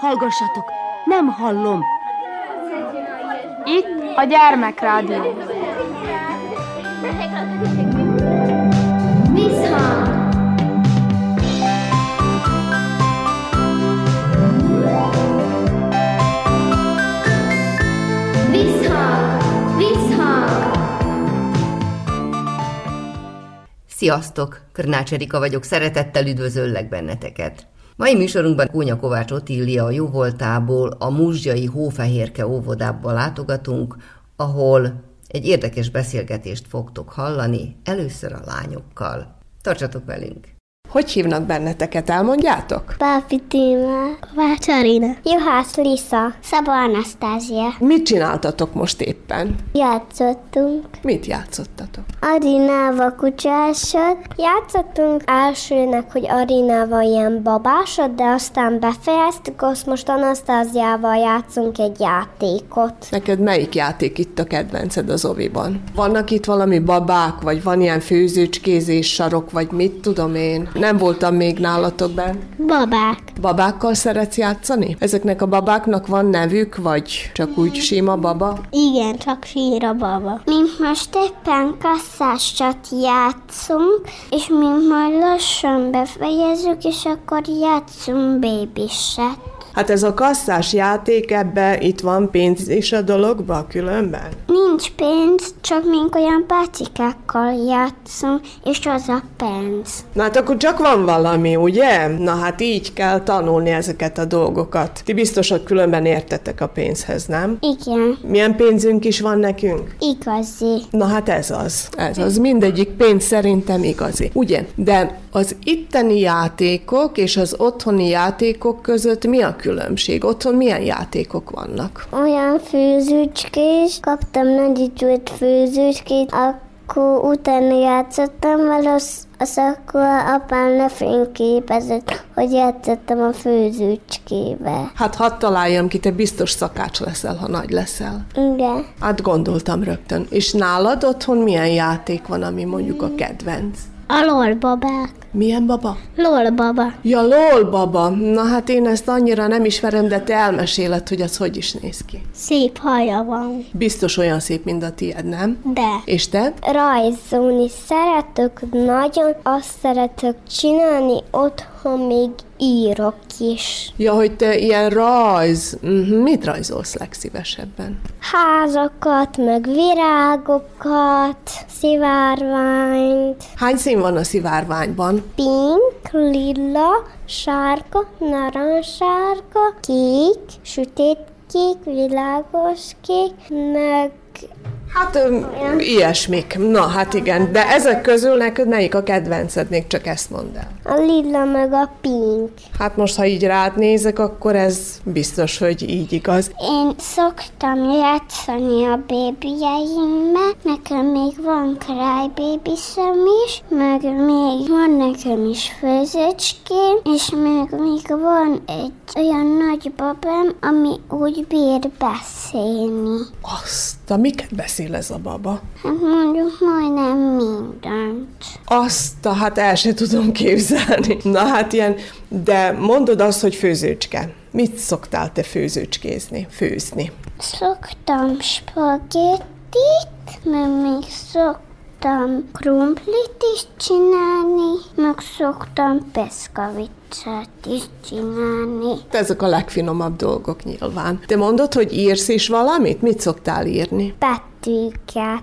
Hallgassatok, nem hallom. Itt a gyermekrádió. Visszhang! Sziasztok! Körnács Erika vagyok, szeretettel üdvözöllek benneteket. Mai műsorunkban Kónya Kovács Otília a jóvoltából a Muzsjai Hófehérke óvodába látogatunk, ahol egy érdekes beszélgetést fogtok hallani, először a lányokkal. Tartsatok velünk! Hogy hívnak benneteket, elmondjátok? Pápi Tíma, Kovács Arina, Juhász Lisa, Szabó Anasztázia. Mit csináltatok most éppen? Játszottunk. Mit játszottatok? Arinával kutyásod. Játszottunk elsőnek, hogy Arinával ilyen babásod, de aztán befejeztük, azt most Anasztáziával játszunk egy játékot. Neked melyik játék itt a kedvenced az oviban? Vannak itt valami babák, vagy van ilyen főzőcskézés sarok, vagy mit tudom én? Nem voltam még nálatok benn. Babák. Babákkal szeretsz játszani? Ezeknek a babáknak van nevük, vagy csak úgy sima baba? Igen, csak sír a baba. Mi most éppen kasszásat játszunk, és mi majd lassan befejezzük, és akkor játszunk babyset. Hát ez a kasszás játék, ebbe itt van pénz is a dologba különben? Nincs pénz, csak mink olyan pácikákkal játszunk, és az a pénz. Na hát akkor csak van valami, ugye? Na hát így kell tanulni ezeket a dolgokat. Ti biztosak különben értetek a pénzhez, nem? Igen, Milyen pénzünk is van nekünk? igazi. Na hát ez az. Ez az. Mindegyik pénz szerintem igazi. Ugye? De az itteni játékok és az otthoni játékok között mi a különbség? Otthon milyen játékok vannak? Olyan főzőcskés, kaptam nagy ügyült főzőcskét, akkor utána játszottam vele, az, az akkor apám lefényképezett, hogy játszottam a főzőcskével. Hát hadd találjam ki, te biztos szakács leszel, ha nagy leszel. Igen. Hát gondoltam rögtön. És nálad otthon milyen játék van, ami mondjuk a kedvenc? A lolbabák. Milyen baba? Lolbaba. Ja, lol baba. Na hát én ezt annyira nem ismerem, de te elmeséled, hogy az hogy is néz ki. Szép haja van. Biztos olyan szép, mint a tied, nem? De És te? rajzolni szeretök nagyon, azt szeretök csinálni, otthon még írok is. Ja, hogy te ilyen rajz. Uh-huh. Mit rajzolsz legszívesebben? Házakat, meg virágokat, szivárványt, Hány szín van a szivárványban? Pink, lila, sárga, narancssárga, kék, sötétkék, világos kék, meg Hát ö, ilyesmik. Na, hát igen. De ezek közül neked melyik a kedvenced? Még csak ezt mondd el. a lila, meg a pink. Hát most, ha így rád nézek, akkor ez biztos, hogy így igaz. Én szoktam játszani a bébijeimmel, nekem még van crybabyszem is, meg még van nekem is főzőcském, és még, még van egy olyan nagy babám, ami úgy bír beszélni. Azt, a miket beszél ez a baba? Hát mondjuk majdnem mindent. Azt, a, hát el se tudom képzelni. Na hát ilyen, de mondod azt, hogy főzőcske. Mit szoktál te főzőcskézni, főzni? Szoktam spagettit, meg még szoktam krumplit is csinálni, meg szoktam peszkavicát is csinálni. Ezek a legfinomabb dolgok nyilván. Te mondod, hogy írsz is valamit? Mit szoktál írni? Betűket.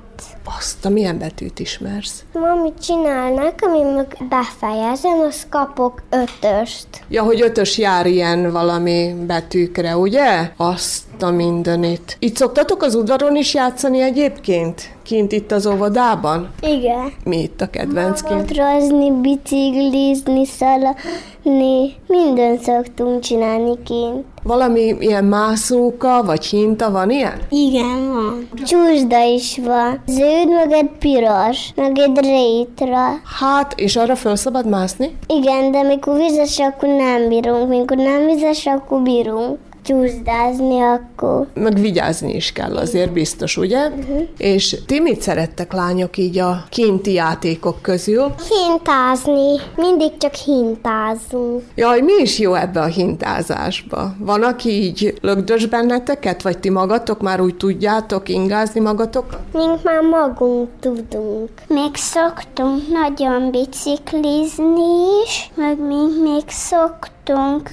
Azt, a milyen betűt ismersz? Mami csinál nekem, én meg befejezem, azt kapok ötöst. Ja, hogy ötös jár ilyen valami betűkre, ugye? Azt a mindenit. Itt szoktatok az udvaron is játszani egyébként? Kint itt az óvodában? Igen. Mi itt a kedvencként? Motrozni, biciklizni, szaladni, mindent szoktunk csinálni kint. Valami ilyen mászóka, vagy hinta van ilyen? Igen, van. Csúszda is van. Zöld, meg egy piros, meg egy rétra. Hát, és arra föl szabad mászni? Igen, de mikor vizes, akkor nem bírunk. Mikor nem vizes, akkor bírunk. Csúszdázni akkor. Meg vigyázni is kell azért biztos, ugye? Uh-huh. És ti mit szerettek lányok így a kinti játékok közül? Hintázni. Mindig csak hintázunk. Jaj, mi is jó ebbe a hintázásba? Van, aki így lögdös benneteket, vagy ti magatok már úgy tudjátok ingázni magatokat? Mink már magunk tudunk. Még szoktunk nagyon biciklizni is, meg mink még szoktunk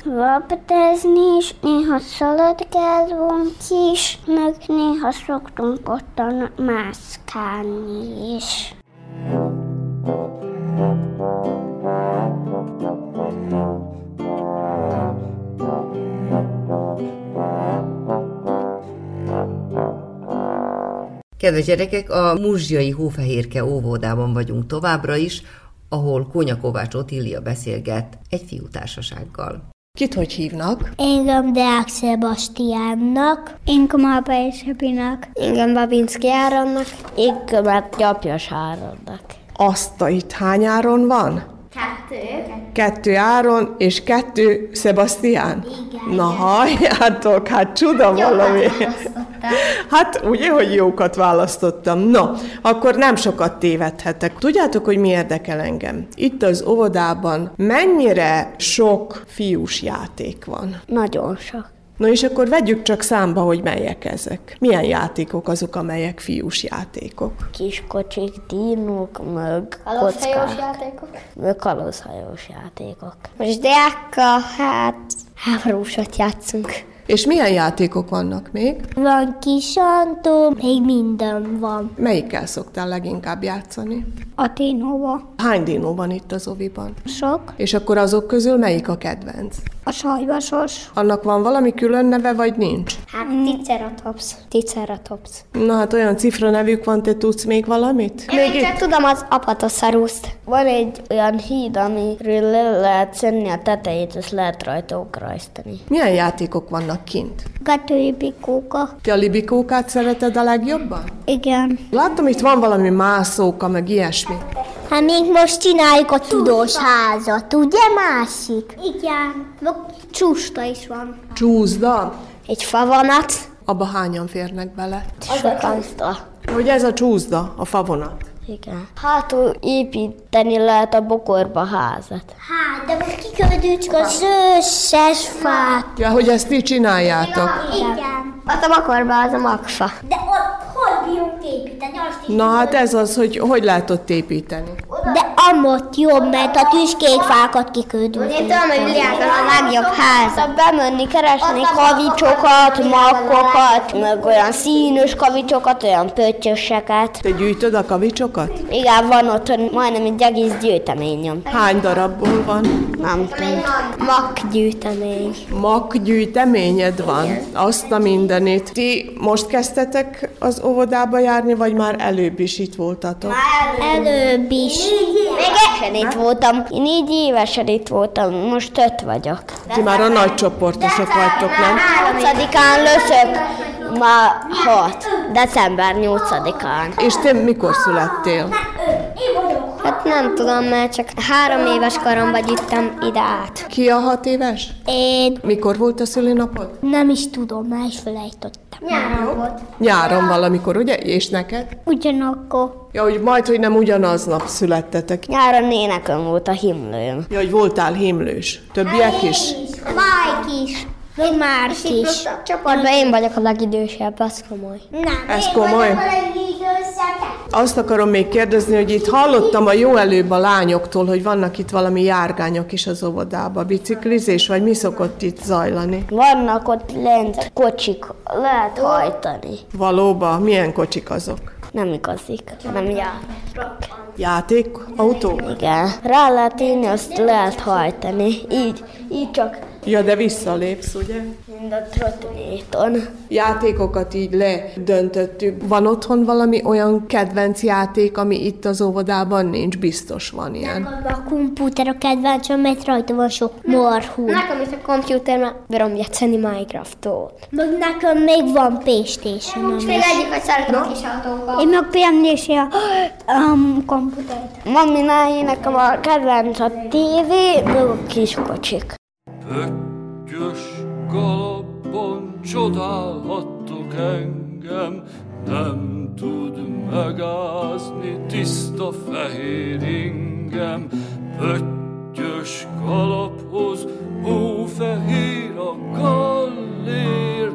labdázni is, néha szaladgálunk is, meg néha szoktunk ottan mászkálni is. Kedves gyerekek, a Muzsjai Hófehérke óvodában vagyunk továbbra is, ahol Kónya Kovács Otília beszélget egy fiútársasággal. Kit hogy hívnak? Engem Deák Sebastiánnak. Engem Alba Ésepinak. Engem Babinski Áronnak. Engem Gyapjas Áronnak. Azt a itt hány áron van? Kettő. Kettő Áron és kettő Sebastián? Igen. Na halljátok, hát csuda valami. Hát ugye, hogy jókat választottam. No, akkor nem sokat tévedhetek. Tudjátok, hogy mi érdekel engem? Itt az óvodában mennyire sok fiús játék van? Nagyon sok. No és akkor vegyük csak számba, hogy melyek ezek. Milyen játékok azok, amelyek fiús játékok? Kiskocsik, dinók, meg Kalózhajós kockák. játékok. Meg kalózhajós játékok. Most Deákkal, hát háborúsat játszunk. És milyen játékok vannak még? Van kis Antó, még minden van. Melyikkel szoktál leginkább játszani? A Tinóba. Hány dinó van itt az oviban? Sok. És akkor azok közül melyik a kedvenc? A sajvasos. Annak van valami külön neve, vagy nincs? Hát Triceratops. Triceratops. Na hát olyan cifra nevük van, te tudsz még valamit? Még csak tudom az apatoszaruszt. Van egy olyan híd, amiről le lehet szenni a tetejét, és lehet rajta okrajztani. Milyen játékok vannak kint? Gatői bikóka. Te a libikókát szereted a legjobban? Igen. Látom, itt van valami mászóka, meg ilyesmi. Hát még most csináljuk a tudós házat, ugye másik? Igen. Csusta is van. Csúszda? Egy favonat. Abba hányan férnek bele? Sokan. Hogy ez a csúszda, a favonat. Igen. Hátul építeni lehet a bokorba házat. Hát, de most kikövödjük az összes fát. Ja, hogy ezt ti csináljátok. Igen. Ott a bokorba az a magfa. De építeni? Azt is Na hát ez az, hogy hogy lehet ott építeni. De amott jobb, mert a tüskék fákat kiködünk. Én tudom, hogy világon a legjobb ház. Bemenni, keresni kavicsokat, makkokat, meg olyan színös kavicsokat, olyan pöttyöseket. Te gyűjtöd a kavicsokat? Igen, van ott majdnem egy egész gyűjteményem. Hány darabból van? Nem tudom. Makgyűjtemény. Mak gyűjteményed van? Azt a mindenit. Ti most kezdtetek az óvodába járni, vagy már előbb is itt voltatok? Előbb is. Még évesen itt voltam. Én négy évesen itt voltam, most öt vagyok. Ti már a nagy csoportosok vagytok, nem? 8-án löszök, ma 6. December 8-án. És te mikor születtél? Hát nem tudom, mert csak három éves koromban jöttem ide át. Ki a hat éves? Én Mikor volt a szülinapod? nem is tudom, már is felejtottam. Nyáron volt. Nyáron valamikor, ugye? És neked? Ugyanakkor. Ja, hogy majd, hogy nem ugyanaznap születtetek. Nyáron énekem volt a himlőm. Ja, hogy voltál himlős. Többiek is? Mike is. Még Márk is. Csoportban én vagyok a legidősebb, az komoly. Nem. Ez komoly? Azt akarom még kérdezni, hogy itt hallottam a jó előbb a lányoktól, hogy vannak itt valami járgányok is az óvodába. Biciklizés, vagy mi szokott itt zajlani? Vannak ott lent kocsik, lehet hajtani. Valóban, milyen kocsik azok? Nem igazik, nem jár. Játékautó? Igen. Rá lehet írni, azt lehet hajtani. Így, így csak, Ja, de visszalépsz, ugye? mind a trottinéton. Játékokat így ledöntöttük. Van otthon valami olyan kedvenc játék, ami itt az óvodában nincs? Biztos van ilyen. A komputer a kedvencem, mert rajta van sok marhú. Nekem is a komputer, mert bírom játszani Minecraftot. Meg nekem még van playstation És még egyik, hogy szeretem a kis autókat. Én meg például a um, komputert. Mami nekem a kedvenc a tévé, meg a kiskocsik. Pöttyös galap napon csodálhattok engem, nem tud megázni tiszta fehér ingem, pöttyös kalaphoz, hófehér a gallér,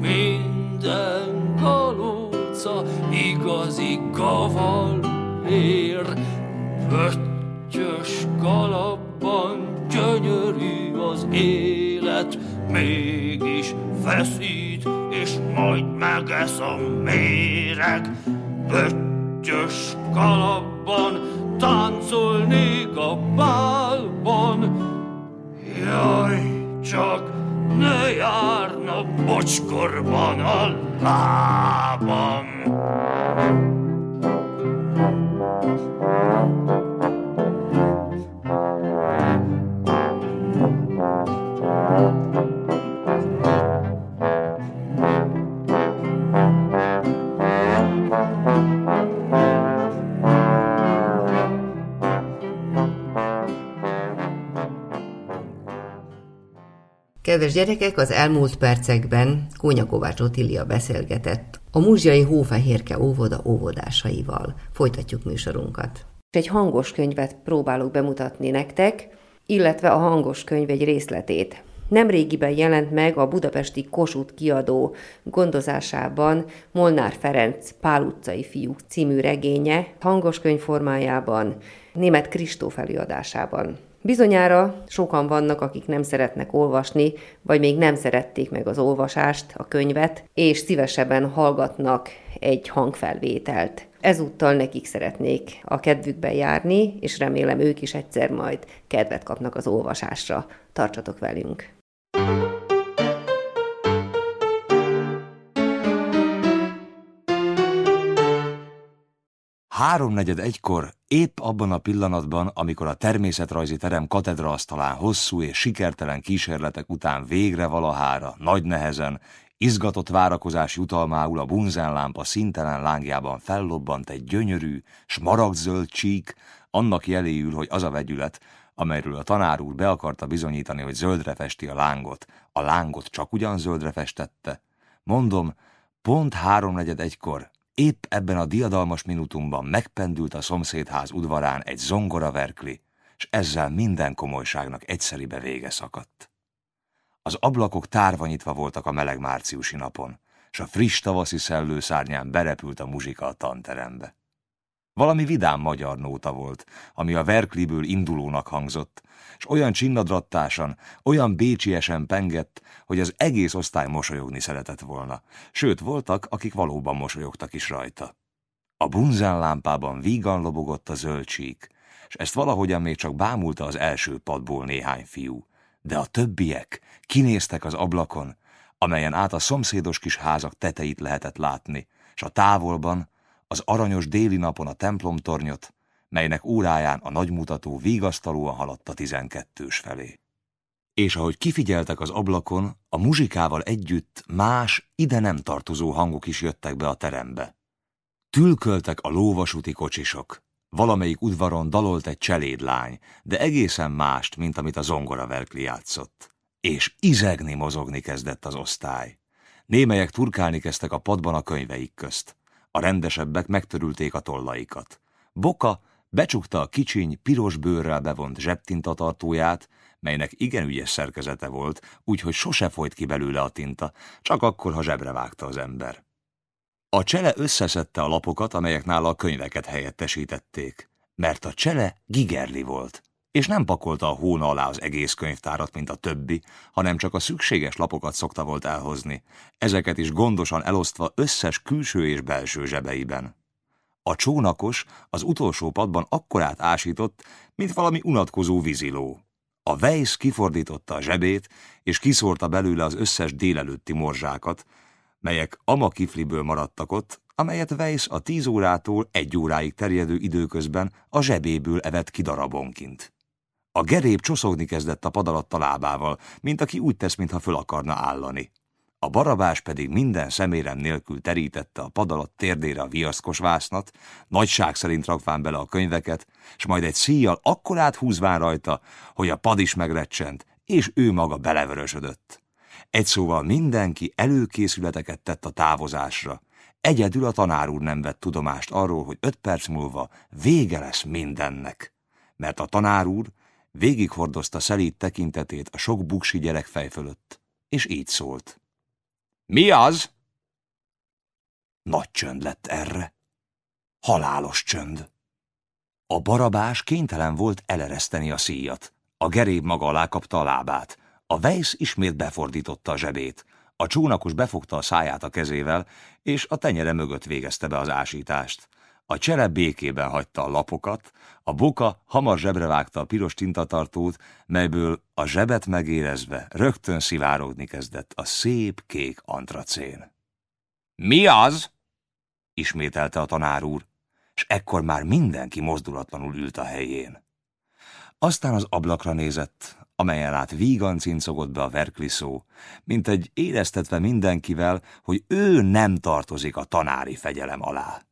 minden galóca igazi kavallér, pöttyös kalapban gyönyörű az élet, mégis feszít, és majd megesz a méreg. Pöttyös kalapban táncolnék a bálban. Jaj, csak ne járna bocskorban a lábam. Kedves gyerekek, az elmúlt percekben Kónya Kovács Otília beszélgetett a Muzsiai Hófehérke óvoda óvodásaival. Folytatjuk műsorunkat. Egy hangos könyvet próbálok bemutatni nektek, illetve a hangos könyv egy részletét. Nemrégiben jelent meg a budapesti Kossuth kiadó gondozásában Molnár Ferenc Pál utcai fiúk című regénye, hangos könyv formájában, német Kristóf előadásában. Bizonyára sokan vannak, akik nem szeretnek olvasni, vagy még nem szerették meg az olvasást, a könyvet, és szívesebben hallgatnak egy hangfelvételt. Ezúttal nekik szeretnék a kedvükben járni, és remélem ők is egyszer majd kedvet kapnak az olvasásra. Tartsatok velünk! Háromnegyed egykor, épp abban a pillanatban, amikor a természetrajzi terem katedraasztalán hosszú és sikertelen kísérletek után végre valahára, nagy nehezen, izgatott várakozás jutalmául a bunzenlámpa szintelen lángjában fellobbant egy gyönyörű, smaragdzöld csík, annak jeléül, hogy az a vegyület, amelyről a tanár úr be akarta bizonyítani, hogy zöldre festi a lángot, a lángot csak ugyan zöldre festette. Mondom, pont háromnegyed egykor, épp ebben a diadalmas minutumban megpendült a szomszédház udvarán egy zongora verkli, és ezzel minden komolyságnak egyszeribe vége szakadt. Az ablakok tárva nyitva voltak a meleg márciusi napon, és a friss tavaszi szellőszárnyán berepült a muzsika a tanterembe. Valami vidám magyar nóta volt, ami a Verkliből indulónak hangzott, és olyan csinnadrattásan, olyan bécsiesen pengett, hogy az egész osztály mosolyogni szeretett volna. Sőt, voltak, akik valóban mosolyogtak is rajta. A bunzán lámpában vígan lobogott a zöld és ezt valahogyan még csak bámulta az első padból néhány fiú. De a többiek kinéztek az ablakon, amelyen át a szomszédos kis házak teteit lehetett látni, és a távolban, az aranyos déli napon a templomtornyot, melynek óráján a nagymutató vigasztalóan haladt a tizenkettős felé. És ahogy kifigyeltek az ablakon, a muzsikával együtt más, ide nem tartozó hangok is jöttek be a terembe. Tülköltek a lóvasúti kocsisok, valamelyik udvaron dalolt egy cselédlány, de egészen mást, mint amit a zongoraverkli játszott. És izegni, mozogni kezdett az osztály. Némelyek turkálni kezdtek a padban a könyveik közt. A rendesebbek megtörülték a tollaikat. Boka becsukta a kicsiny, piros bőrrel bevont zsebtintatartóját, melynek igen ügyes szerkezete volt, úgyhogy sose folyt ki belőle a tinta, csak akkor, ha zsebre vágta az ember. A csele összeszedte a lapokat, amelyek nála a könyveket helyettesítették, mert a csele gigerli volt, és nem pakolta a hóna alá az egész könyvtárat, mint a többi, hanem csak a szükséges lapokat szokta volt elhozni, ezeket is gondosan elosztva összes külső és belső zsebeiben. A csónakos az utolsó padban akkorát ásított, mint valami unatkozó víziló. A Weiss kifordította a zsebét, és kiszórta belőle az összes délelőtti morzsákat, melyek amakifliből maradtak ott, amelyet Weiss a tíz órától egy óráig terjedő időközben a zsebéből evett ki darabonként. A gerép csoszogni kezdett a pad alatt a lábával, mint aki úgy tesz, mintha föl akarna állani. A barabás pedig minden szemérem nélkül terítette a pad alatt térdére a viaszkos vásznat, nagyság szerint rakván bele a könyveket, és majd egy szíjjal akkorát húzván rajta, hogy a pad is megrecsent, és ő maga belevörösödött. Egy szóval mindenki előkészületeket tett a távozásra. Egyedül a tanár úr nem vett tudomást arról, hogy öt perc múlva vége lesz mindennek. Mert a tanár úr végighordozta szelíd tekintetét a sok buksi gyerek fej fölött, és így szólt. Mi az? Nagy csönd lett erre. Halálos csönd. A barabás kénytelen volt elereszteni a szíjat. A geréb maga alá kapta a lábát. A vejsz ismét befordította a zsebét. A csónakos befogta a száját a kezével, és a tenyere mögött végezte be az ásítást. A csere békében hagyta a lapokat, a boka hamar zsebre vágta a piros tintatartót, melyből a zsebet megérezve rögtön szivárogni kezdett a szép kék antracén. Mi az? ismételte a tanár úr, és ekkor már mindenki mozdulatlanul ült a helyén. Aztán az ablakra nézett, amelyen át vígan cincogott be a verkliszó, mint egy éreztetve mindenkivel, hogy ő nem tartozik a tanári fegyelem alá.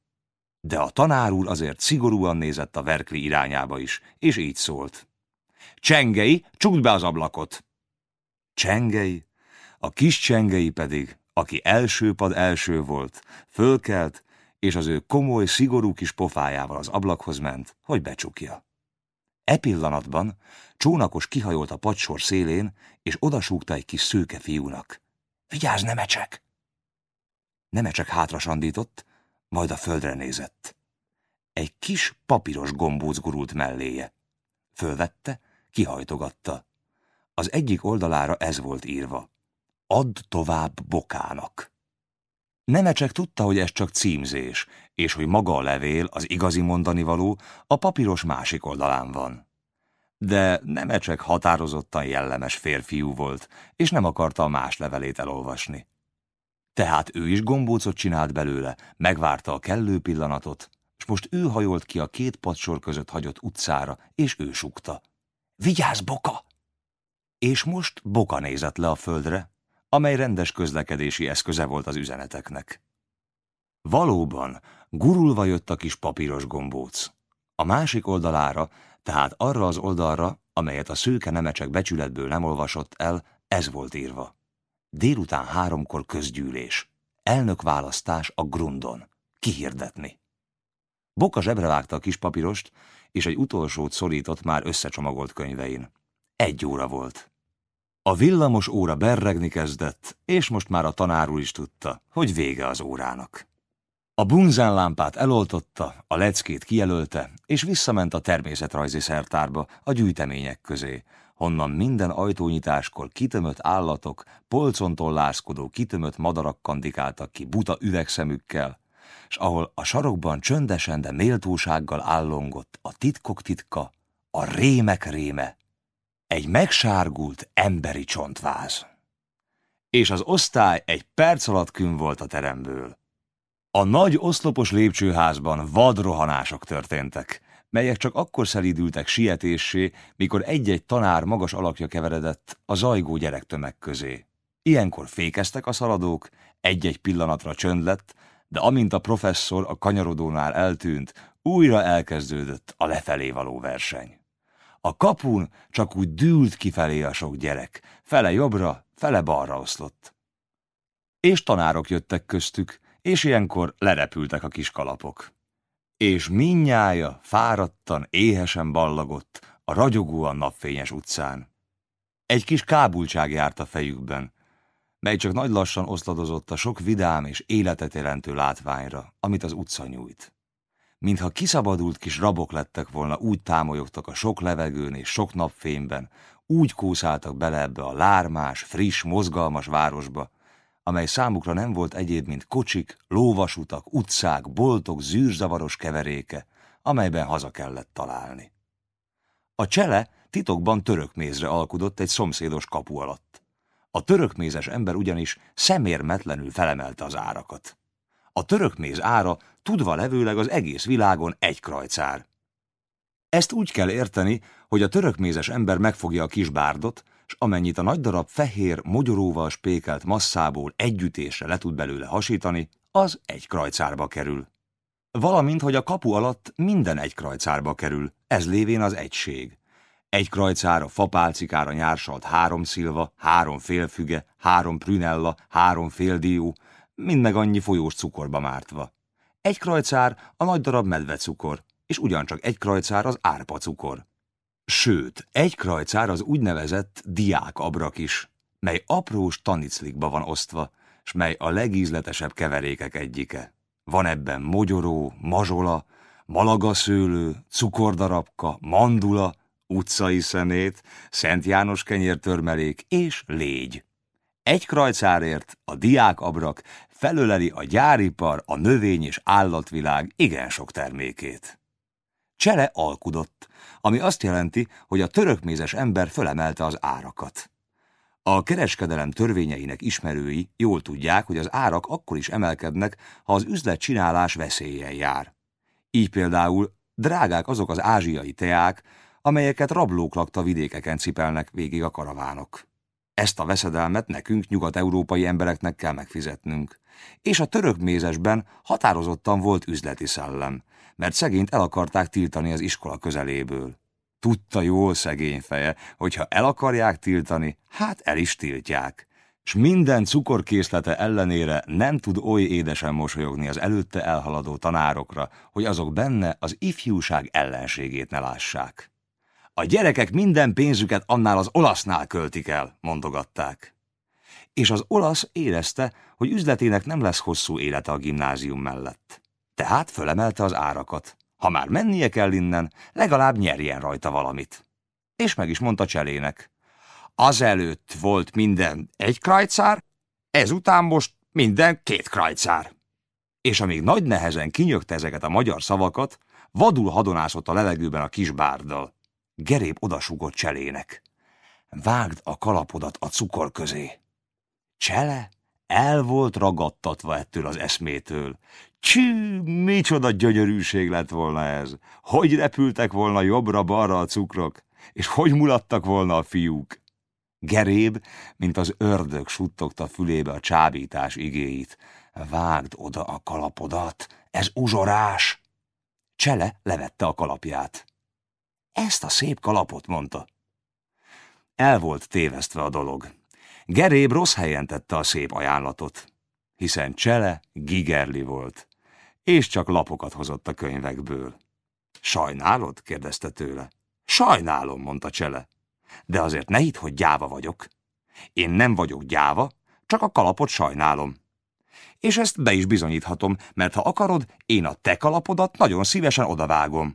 De a tanár úr azért szigorúan nézett a verkli irányába is, és így szólt. Csengei, csukd be az ablakot! Csengei, a kis csengei pedig, aki első pad első volt, fölkelt, és az ő komoly, szigorú kis pofájával az ablakhoz ment, hogy becsukja. E pillanatban csónakos kihajolt a pacsor szélén, és odasúgta egy kis szőke fiúnak. Vigyázz, Nemecsek! Nemecsek hátra sandított, majd a földre nézett. Egy kis papíros gombóc gurult melléje. Fölvette, kihajtogatta. Az egyik oldalára ez volt írva. Add tovább bokának. Nemecsek tudta, hogy ez csak címzés, és hogy maga a levél, az igazi mondani való, a papíros másik oldalán van. De Nemecsek határozottan jellemes férfiú volt, és nem akarta a más levelét elolvasni. Tehát ő is gombócot csinált belőle, megvárta a kellő pillanatot, és most ő hajolt ki a két padsor között hagyott utcára, és ő sukta. Vigyázz, Boka! És most Boka nézett le a földre, amely rendes közlekedési eszköze volt az üzeneteknek. Valóban, gurulva jött a kis papíros gombóc. A másik oldalára, tehát arra az oldalra, amelyet a szőke nemecsek becsületből nem olvasott el, ez volt írva. Délután háromkor közgyűlés. Elnökválasztás a grundon. Kihirdetni. Boka zsebre a kis papírost, és egy utolsót szorított már összecsomagolt könyvein. Egy óra volt. A villamos óra berregni kezdett, és most már a tanár úr is tudta, hogy vége az órának. A bunzánlámpát eloltotta, a leckét kijelölte, és visszament a természetrajzi szertárba, a gyűjtemények közé, honnan minden ajtónyitáskor kitömött állatok, polcon tollázkodó kitömött madarak kandikáltak ki buta üvegszemükkel, s ahol a sarokban csöndesen, de méltósággal állongott a titkok titka, a rémek réme, egy megsárgult emberi csontváz. És az osztály egy perc alatt kün volt a teremből. A nagy oszlopos lépcsőházban vadrohanások történtek, melyek csak akkor szelídültek sietéssé, mikor egy-egy tanár magas alakja keveredett a zajgó gyerektömeg közé. Ilyenkor fékeztek a szaladók, egy-egy pillanatra csönd lett, de amint a professzor a kanyarodónál eltűnt, újra elkezdődött a lefelé való verseny. A kapun csak úgy dűlt kifelé a sok gyerek, fele jobbra, fele balra oszlott. És tanárok jöttek köztük, és ilyenkor lerepültek a kis kalapok. És minnyája fáradtan, éhesen ballagott a ragyogóan napfényes utcán. Egy kis kábultság járt a fejükben, mely csak nagy lassan oszladozott a sok vidám és életet jelentő látványra, amit az utca nyújt mintha kiszabadult kis rabok lettek volna, úgy támolyogtak a sok levegőn és sok napfényben, úgy kószáltak bele ebbe a lármás, friss, mozgalmas városba, amely számukra nem volt egyéb, mint kocsik, lóvasutak, utcák, boltok, zűrzavaros keveréke, amelyben haza kellett találni. A csele titokban törökmézre alkudott egy szomszédos kapu alatt. A törökmézes ember ugyanis szemérmetlenül felemelte az árakat. A törökméz ára tudva levőleg az egész világon egy krajcár. Ezt úgy kell érteni, hogy a törökmézes ember megfogja a kis bárdot, s amennyit a nagy darab fehér, mogyoróval spékelt masszából együttésre le tud belőle hasítani, az egy krajcárba kerül. Valamint, hogy a kapu alatt minden egy krajcárba kerül, ez lévén az egység. Egy krajcára, fapálcikára nyársalt három szilva, három félfüge, három prünella, három féldió, mind meg annyi folyós cukorba mártva. Egy krajcár a nagy darab medvecukor, és ugyancsak egy krajcár az árpacukor. Sőt, egy krajcár az úgynevezett diákabrak is, mely aprós taniclikba van osztva, s mely a legízletesebb keverékek egyike. Van ebben mogyoró, mazsola, malagaszőlő, cukordarabka, mandula, utcai szemét, Szent János kenyértörmelék és légy. Egy krajcárért a diákabrak felöleli a gyáripar, a növény és állatvilág igen sok termékét. Csele alkudott, ami azt jelenti, hogy a törökmézes ember fölemelte az árakat. A kereskedelem törvényeinek ismerői jól tudják, hogy az árak akkor is emelkednek, ha az üzletcsinálás veszélyen jár. Így például drágák azok az ázsiai teák, amelyeket rablók lakta vidékeken cipelnek végig a karavánok. Ezt a veszedelmet nekünk, nyugat-európai embereknek kell megfizetnünk. És a török mézesben határozottan volt üzleti szellem, mert szegényt el akarták tiltani az iskola közeléből. Tudta jól szegény feje, hogy ha el akarják tiltani, hát el is tiltják. S minden cukorkészlete ellenére nem tud oly édesen mosolyogni az előtte elhaladó tanárokra, hogy azok benne az ifjúság ellenségét ne lássák. A gyerekek minden pénzüket annál az olasznál költik el, mondogatták. És az olasz érezte, hogy üzletének nem lesz hosszú élete a gimnázium mellett. Tehát fölemelte az árakat. Ha már mennie kell innen, legalább nyerjen rajta valamit. És meg is mondta Cselének. Azelőtt volt minden egy krajcár, ezután most minden két krajcár. És amíg nagy nehezen kinyögte ezeket a magyar szavakat, vadul hadonászott a levegőben a kis bárdal. Geréb odasugott Cselének. Vágd a kalapodat a cukor közé. Csele el volt ragadtatva ettől az eszmétől. Csű, micsoda gyönyörűség lett volna ez! Hogy repültek volna jobbra-balra a cukrok, és hogy mulattak volna a fiúk! Geréb, mint az ördög suttogta fülébe a csábítás igéit. Vágd oda a kalapodat, ez uzsorás! Csele levette a kalapját. Ezt a szép kalapot, mondta. El volt tévesztve a dolog. Geréb rossz helyen tette a szép ajánlatot, hiszen Csele gigerli volt, és csak lapokat hozott a könyvekből. Sajnálod? kérdezte tőle. Sajnálom, mondta Csele. De azért ne hidd, hogy gyáva vagyok. Én nem vagyok gyáva, csak a kalapot sajnálom. És ezt be is bizonyíthatom, mert ha akarod, én a te kalapodat nagyon szívesen odavágom.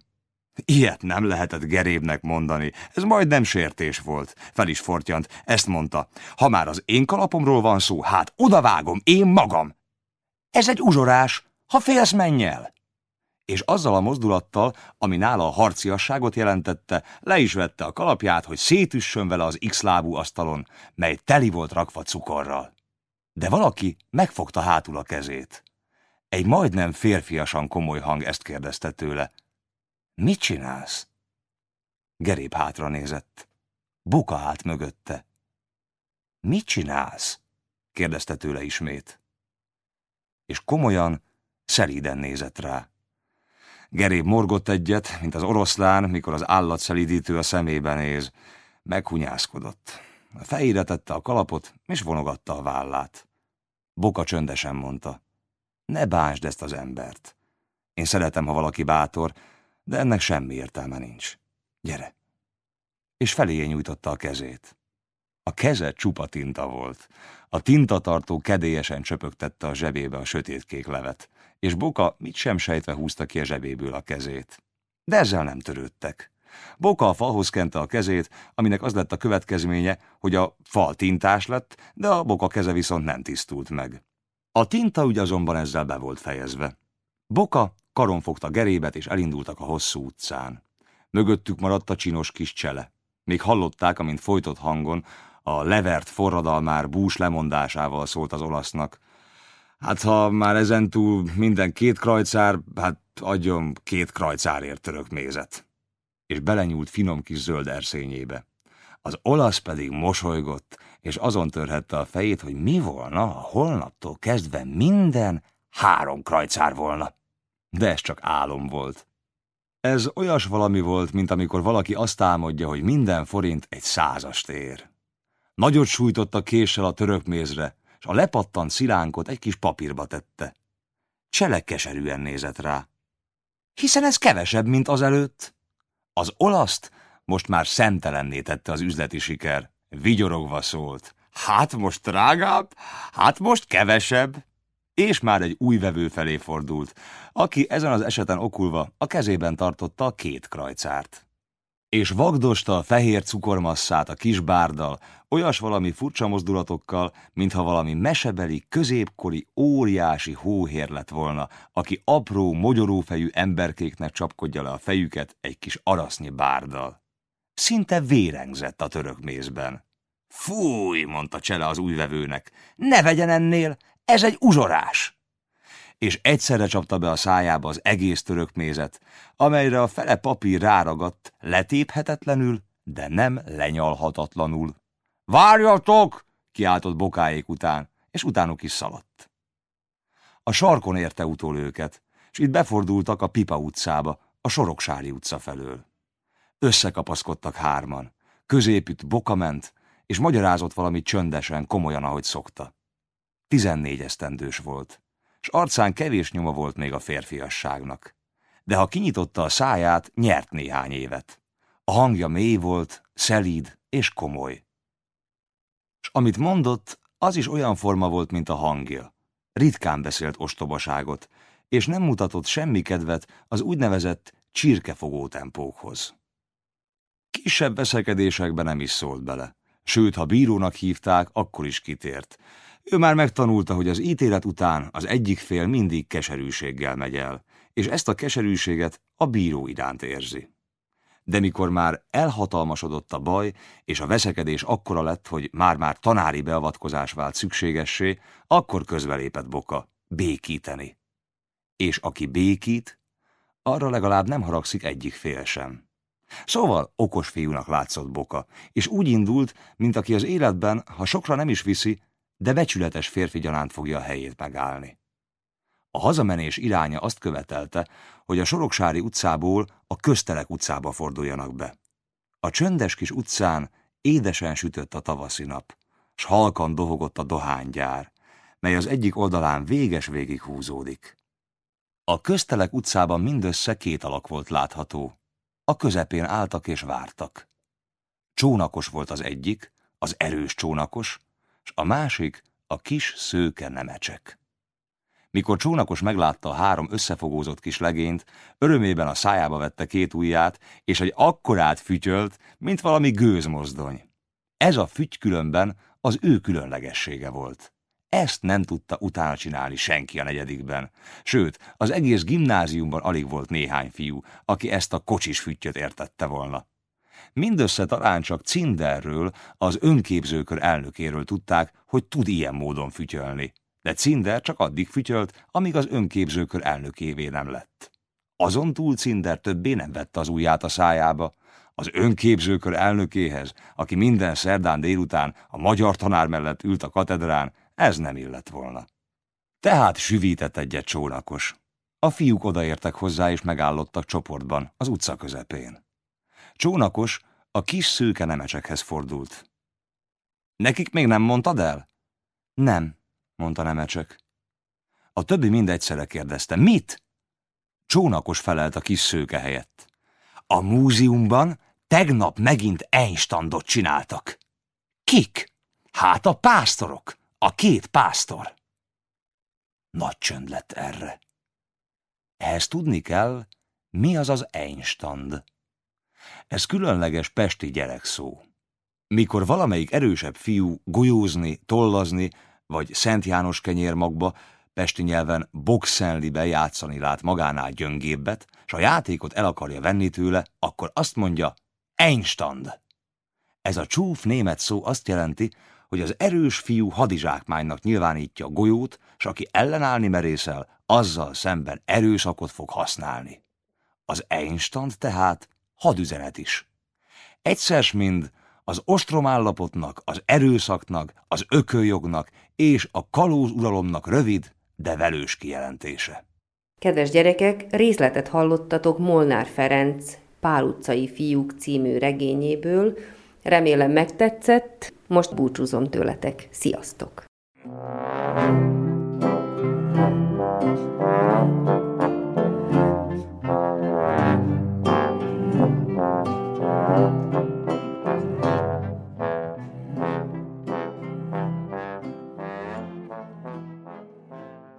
Ilyet nem lehetett Gerébnek mondani, ez majdnem sértés volt. Fel is fortyant, ezt mondta. Ha már az én kalapomról van szó, hát odavágom, én magam. Ez egy uzsorás, ha félsz, menj el. És azzal a mozdulattal, ami nála a harciasságot jelentette, le is vette a kalapját, hogy szétüssön vele az x-lábú asztalon, mely teli volt rakva cukorral. De valaki megfogta hátul a kezét. Egy majdnem férfiasan komoly hang ezt kérdezte tőle. Mit csinálsz? Geréb hátra nézett. Buka állt mögötte. Mit csinálsz? kérdezte tőle ismét. És komolyan, szelíden nézett rá. Geréb morgott egyet, mint az oroszlán, mikor az állatszelídítő a szemébe néz. Meghunyászkodott. A fejére tette a kalapot, és vonogatta a vállát. Boka csöndesen mondta. Ne bánsd ezt az embert. Én szeretem, ha valaki bátor, de ennek semmi értelme nincs. Gyere! És feléje nyújtotta a kezét. A keze csupa tinta volt. A tintatartó kedélyesen csöpögtette a zsebébe a sötétkék levet, és Boka mit sem sejtve húzta ki a zsebéből a kezét. De ezzel nem törődtek. Boka a falhoz kente a kezét, aminek az lett a következménye, hogy a fal tintás lett, de a Boka keze viszont nem tisztult meg. A tinta ügy azonban ezzel be volt fejezve. Boka Karon fogta gerébet, és elindultak a hosszú utcán. Mögöttük maradt a csinos kis csele. Még hallották, amint folytott hangon, a levert forradalmár bús lemondásával szólt az olasznak. Hát ha már ezentúl minden két krajcár, hát adjon két krajcárért török mézet. És belenyúlt finom kis zöld erszényébe. Az olasz pedig mosolygott, és azon törhette a fejét, hogy mi volna, ha holnaptól kezdve minden három krajcár volna de ez csak álom volt. Ez olyas valami volt, mint amikor valaki azt álmodja, hogy minden forint egy százast ér. Nagyot sújtotta késsel a törökmézre, és a lepattant szilánkot egy kis papírba tette. Csele keserűen nézett rá. Hiszen ez kevesebb, mint az előtt. Az olaszt most már szemtelenné tette az üzleti siker. Vigyorogva szólt. Hát most drágább, hát most kevesebb. És már egy új vevő felé fordult, aki ezen az eseten okulva a kezében tartotta a két krajcárt és vagdosta a fehér cukormasszát a kis bárdal, olyas valami furcsa mozdulatokkal, mintha valami mesebeli, középkori, óriási hóhér lett volna, aki apró, mogyorófejű emberkéknek csapkodja le a fejüket egy kis arasznyi bárdal. Szinte vérengzett a török mézben. Fúj, mondta Csele az újvevőnek, ne vegyen ennél, ez egy uzsorás! És egyszerre csapta be a szájába az egész török mézet, amelyre a fele papír ráragadt, letéphetetlenül, de nem lenyalhatatlanul. Várjatok! kiáltott bokáék után, és utánuk is szaladt. A sarkon érte utol őket, és itt befordultak a Pipa utcába, a Soroksári utca felől. Összekapaszkodtak hárman, középütt boka ment, és magyarázott valami csöndesen, komolyan, ahogy szokta. Tizennégy esztendős volt s arcán kevés nyoma volt még a férfiasságnak. De ha kinyitotta a száját, nyert néhány évet. A hangja mély volt, szelíd és komoly. S amit mondott, az is olyan forma volt, mint a hangja. Ritkán beszélt ostobaságot, és nem mutatott semmi kedvet az úgynevezett csirkefogó tempókhoz. Kisebb veszekedésekben nem is szólt bele, sőt, ha bírónak hívták, akkor is kitért, ő már megtanulta, hogy az ítélet után az egyik fél mindig keserűséggel megy el, és ezt a keserűséget a bíró iránt érzi. De mikor már elhatalmasodott a baj, és a veszekedés akkora lett, hogy már-már tanári beavatkozás vált szükségessé, akkor közbelépett Boka, békíteni. És aki békít, arra legalább nem haragszik egyik fél sem. Szóval okos fiúnak látszott Boka, és úgy indult, mint aki az életben, ha sokra nem is viszi, de becsületes férfi gyanánt fogja a helyét megállni. A hazamenés iránya azt követelte, hogy a Soroksári utcából a Köztelek utcába forduljanak be. A csöndes kis utcán édesen sütött a tavaszi nap, s halkan dohogott a dohánygyár, mely az egyik oldalán véges végig húzódik. A Köztelek utcában mindössze két alak volt látható. A közepén álltak és vártak. Csónakos volt az egyik, az erős csónakos, s a másik a kis szőke nemecsek. Mikor csónakos meglátta a három összefogózott kis legényt, örömében a szájába vette két ujját, és egy akkorát fütyölt, mint valami gőzmozdony. Ez a füty különben az ő különlegessége volt. Ezt nem tudta utána csinálni senki a negyedikben. Sőt, az egész gimnáziumban alig volt néhány fiú, aki ezt a kocsis füttyöt értette volna. Mindössze talán csak Cinderről, az önképzőkör elnökéről tudták, hogy tud ilyen módon fütyölni. De Cinder csak addig fütyölt, amíg az önképzőkör elnökévé nem lett. Azon túl Cinder többé nem vette az ujját a szájába, az önképzőkör elnökéhez, aki minden szerdán délután a magyar tanár mellett ült a katedrán, ez nem illett volna. Tehát süvített egyet csónakos. A fiúk odaértek hozzá és megállottak csoportban, az utca közepén. Csónakos a kis szőke nemecsekhez fordult. Nekik még nem mondtad el? Nem, mondta nemecsek. A többi mindegyszerre kérdezte. Mit? Csónakos felelt a kis szőke helyett. A múzeumban tegnap megint Einstandot csináltak. Kik? Hát a pásztorok, a két pásztor. Nagy csönd lett erre. Ehhez tudni kell, mi az az Einstand. Ez különleges pesti gyerekszó. Mikor valamelyik erősebb fiú golyózni, tollazni, vagy Szent János kenyérmagba, pesti nyelven boxenlibe játszani lát magánál gyöngébbet, s a játékot el akarja venni tőle, akkor azt mondja, Einstand. Ez a csúf német szó azt jelenti, hogy az erős fiú hadizsákmánynak nyilvánítja a golyót, s aki ellenállni merészel, azzal szemben erőszakot fog használni. Az Einstand tehát hadüzenet is. Egyszer mind az ostromállapotnak, az erőszaknak, az ököljognak és a kalóz uralomnak rövid, de velős kijelentése. Kedves gyerekek, részletet hallottatok Molnár Ferenc Pál utcai fiúk című regényéből. Remélem megtetszett, most búcsúzom tőletek. Sziasztok! Thank you.